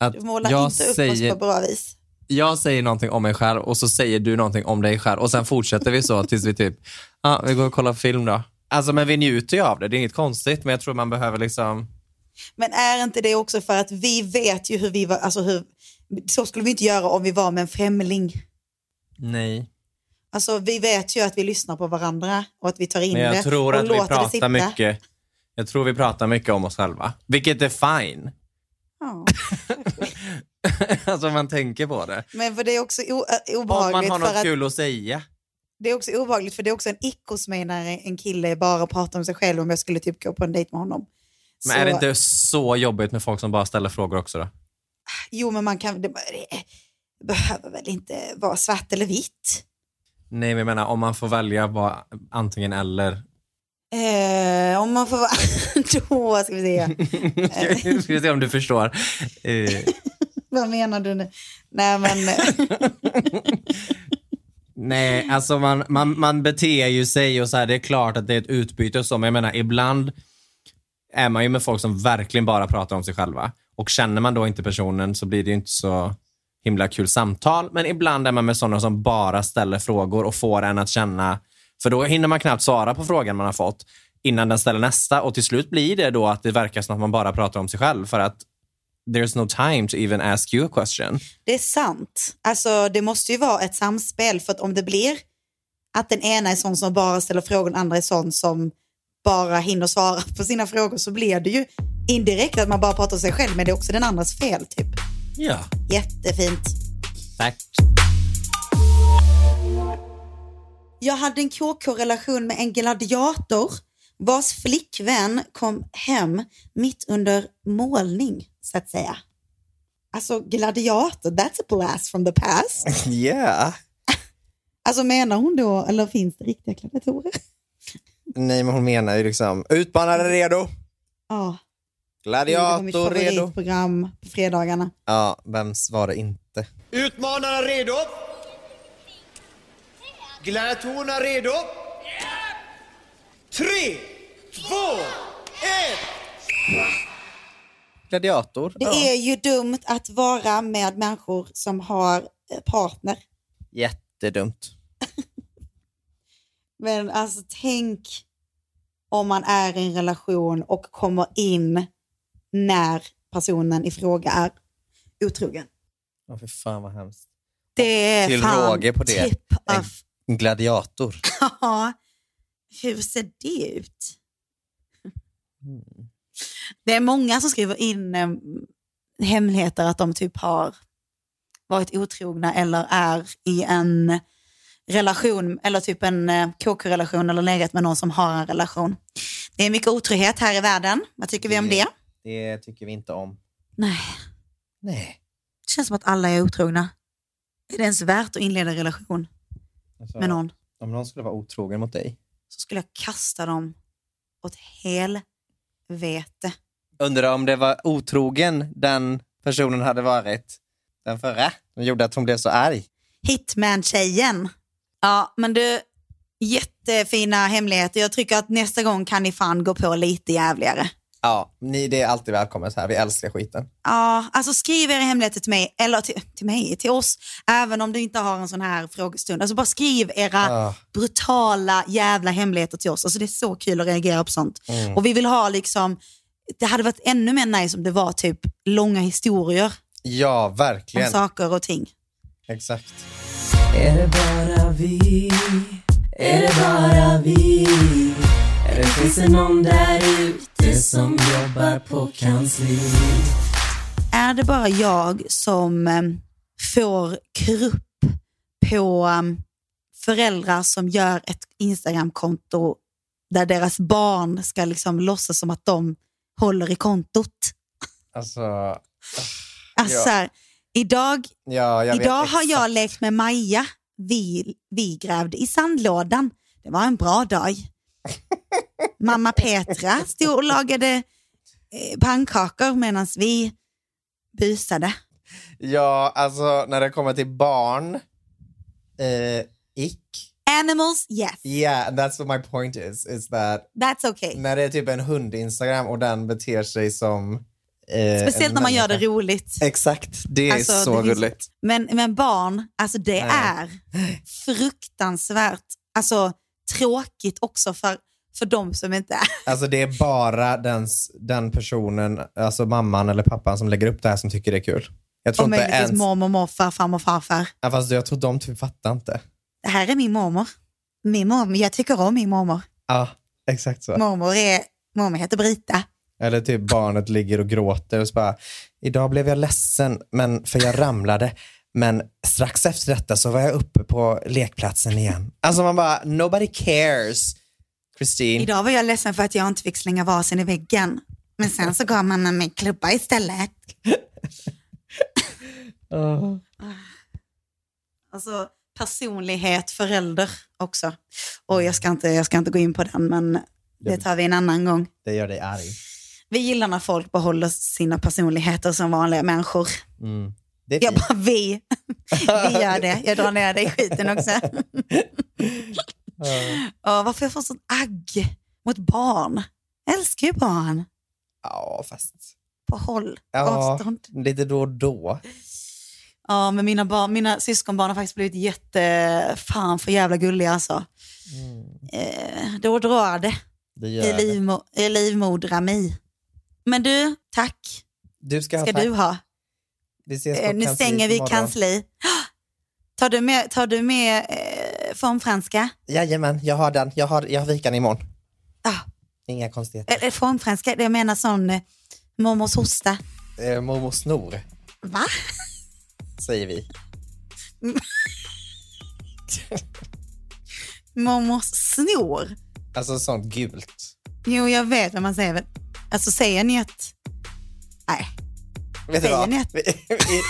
D: att
E: Du målar
D: jag
E: inte upp
D: säger,
E: oss på bra vis.
D: jag säger någonting om mig själv och så säger du någonting om dig själv och sen fortsätter vi så tills vi typ, ja, ah, vi går och kollar film då. Alltså men vi njuter ju av det, det är inget konstigt men jag tror man behöver liksom,
E: Men är inte det också för att vi vet ju hur vi var, alltså hur, så skulle vi inte göra om vi var med en främling.
D: nej.
E: Alltså vi vet ju att vi lyssnar på varandra och att vi tar in
D: Men
E: det
D: jag tror
E: och
D: att vi
E: det
D: pratar mycket, jag tror vi pratar mycket om oss själva, vilket är fine.
E: Ja.
D: alltså man tänker på det.
E: Men för det är också o- äh,
D: Om man
E: obehagligt
D: har något
E: att
D: kul att säga.
E: Det är också obehagligt för det är också en ick hos mig när en kille bara pratar om sig själv om jag skulle typ gå på en dejt med honom.
D: Men
E: Så-
D: är det inte så jobbigt med folk som bara ställer frågor också då?
E: Jo men man kan, det, behöver väl inte vara svart eller vitt.
D: Nej men jag menar om man får välja vad antingen eller.
E: Eh, om man får vara, då ska vi se.
D: Nu ska vi se om du förstår. Eh,
E: Vad menar du nu? Nej men,
D: nej, alltså man, man, man beter ju sig och så här, det är klart att det är ett utbyte och så, men jag menar ibland är man ju med folk som verkligen bara pratar om sig själva. Och känner man då inte personen så blir det ju inte så himla kul samtal. Men ibland är man med sådana som bara ställer frågor och får en att känna, för då hinner man knappt svara på frågan man har fått innan den ställer nästa och till slut blir det då att det verkar som att man bara pratar om sig själv för att there's no time to even ask you a question.
E: det är sant. Alltså det måste ju vara ett samspel för att om det blir att den ena är sån som bara ställer frågor, den andra är sån som bara hinner svara på sina frågor så blir det ju indirekt att man bara pratar om sig själv men det är också den andras fel typ.
D: Ja.
E: Jättefint.
D: Tack.
E: Jag hade en KK-relation med en gladiator vars flickvän kom hem mitt under målning, så att säga. Alltså gladiator, that's a blast from the past.
M: Yeah.
E: Alltså menar hon då, eller finns det riktiga gladiatorer?
M: Nej, men hon menar ju liksom, utmanare redo,
E: Ja, det var mitt
M: gladiator redo.
E: favoritprogram på fredagarna.
M: Ja, vems var det inte?
N: Utmanarna redo? Gladiatorerna redo? Tre, två, ett!
M: Gladiator.
E: Det är ju dumt att vara med människor som har eh, partner.
M: Jättedumt.
E: Men alltså tänk om man är i en relation och kommer in när personen i fråga är otrogen.
M: Ja, för fan vad hemskt.
E: Det är
M: Till
E: fan
M: råge på det.
E: tip
M: En
E: of...
M: gladiator.
E: Hur ser det ut?
M: Mm.
E: Det är många som skriver in eh, hemligheter att de typ har varit otrogna eller är i en relation eller typ en eh, KK-relation eller legat med någon som har en relation. Det är mycket otrohet här i världen. Vad tycker vi om det?
M: Det tycker vi inte om.
E: Nej.
M: Nej.
E: Det känns som att alla är otrogna. Är det ens värt att inleda en relation
M: Alltså,
E: med någon
M: Om någon skulle vara otrogen mot dig.
E: Så skulle jag kasta dem åt helvete.
M: Undrar om det var otrogen den personen hade varit. Den förra. Som gjorde att hon blev så arg.
E: Hitman-tjejen. Ja, men du, jättefina hemligheter. Jag tycker att nästa gång kan ni fan gå på lite jävligare.
D: Ja, ni, det är alltid välkommet här. Vi älskar skiten.
E: Ja, alltså skriv era hemligheter till mig, eller till, till mig, till oss, även om du inte har en sån här frågestund. Alltså bara skriv era
D: Ja.
E: brutala jävla hemligheter till oss. Alltså det är så kul att reagera på sånt.
D: Mm.
E: Och vi vill ha liksom, det hade varit ännu mer nice om det var typ långa historier
D: Ja,
E: om
D: verkligen.
E: saker och ting.
D: Exakt.
O: Är det bara vi? Är det bara vi? Eller finns det någon där ute som jobbar på kansli?
E: Är det bara jag som eh, får krupp på eh, föräldrar som gör ett Instagramkonto där deras barn ska liksom låtsas som att de håller i kontot?
D: Alltså,
E: Alltså,
D: Ja.
E: idag
D: ja, jag
E: idag har jag lekt med Maja. Vi, vi grävde i sandlådan. Det var en bra dag. Mamma Petra stod och lagade eh, pannkakor medan vi busade.
D: Ja, alltså när det kommer till barn, eh, ick.
E: Animals, yes.
D: Yeah, that's what my point is. Is that
E: That's okay.
D: när det är typ en hund-instagram och den beter sig som eh,
E: Speciellt när man gör det roligt.
D: Exakt, det är
E: Alltså,
D: så
E: det finns-
D: gulligt.
E: Men, men barn, alltså det
D: Nej.
E: är fruktansvärt alltså, tråkigt också för, för de som inte är.
D: Alltså det är bara den, den personen, alltså mamman eller pappan som lägger upp det här som tycker det är kul. Jag tror
E: Och
D: inte ens...
E: mormor, morfar, farmor, farfar.
D: Ja, fast jag tror de typ fattar inte.
E: Det här är min mormor. Min mormor. Jag tycker om min mormor.
D: Ja, exakt så.
E: Mormor, är, mormor heter Brita.
D: Eller typ barnet ligger och gråter och så bara, idag blev jag ledsen men, för jag ramlade. Men strax efter detta så var jag uppe på lekplatsen igen. Alltså man bara, nobody cares. Christine.
E: Idag var jag ledsen för att jag inte fick slänga vasen i väggen. Men sen så gav mamma mig klubba istället.
D: Åh.
E: Alltså personlighet, förälder också. Och jag ska inte, jag ska inte gå in på den, men det tar vi en annan gång.
D: Det gör dig arg.
E: Vi gillar när folk behåller sina personligheter som vanliga människor.
D: Mm. Det är
E: Jag bara, vi. Vi gör det. Jag drar ner dig i skiten också. Och varför jag får sånt agg mot barn? Jag älskar ju barn.
D: Ja, fast...
E: På håll,
D: Ja,
E: avstånd.
D: lite då och då.
E: Ja, men mina, barn, mina syskonbarn har faktiskt blivit jätte, fan för jävla gulliga alltså. Eh, då drar det
D: Det
E: i,
D: gör det.
E: livmo, i livmodrami. Men du, tack
D: Du ska,
E: ska
D: ha tack.
E: du ha.
D: Vi ses på
E: Eh, nu stänger vi kansli. Tar du med, tar du med eh, formfranska?
D: Jajamän, jag har den. Jag har, jag har vikan imorgon.
E: Ah.
D: Inga konstigheter.
E: Eller formfranska, det jag menar sån eh, mormors hosta.
D: Eh, mormor snor,
E: Va?
D: säger vi.
E: Mormors snor?
D: Alltså sånt gult.
E: Jo, jag vet vad man säger. Alltså säger ni att... Nej,
D: Vet du vad? Vi, vi,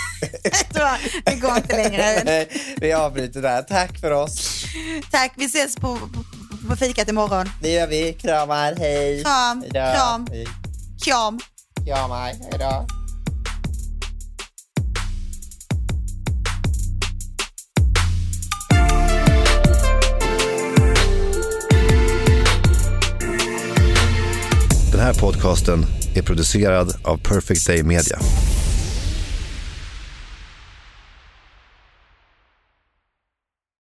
E: vet du vad? det går inte längre.
D: Nej, vi avbryter där. Tack för oss.
E: Tack, vi ses på, på, på fikat imorgon.
D: Det gör vi. Kramar, hej.
E: Kram,
D: Hejdå.
E: kram.
D: Hej.
E: Kram.
D: Kramar, hejdå.
P: Den här podcasten är producerad av Perfect Day Media.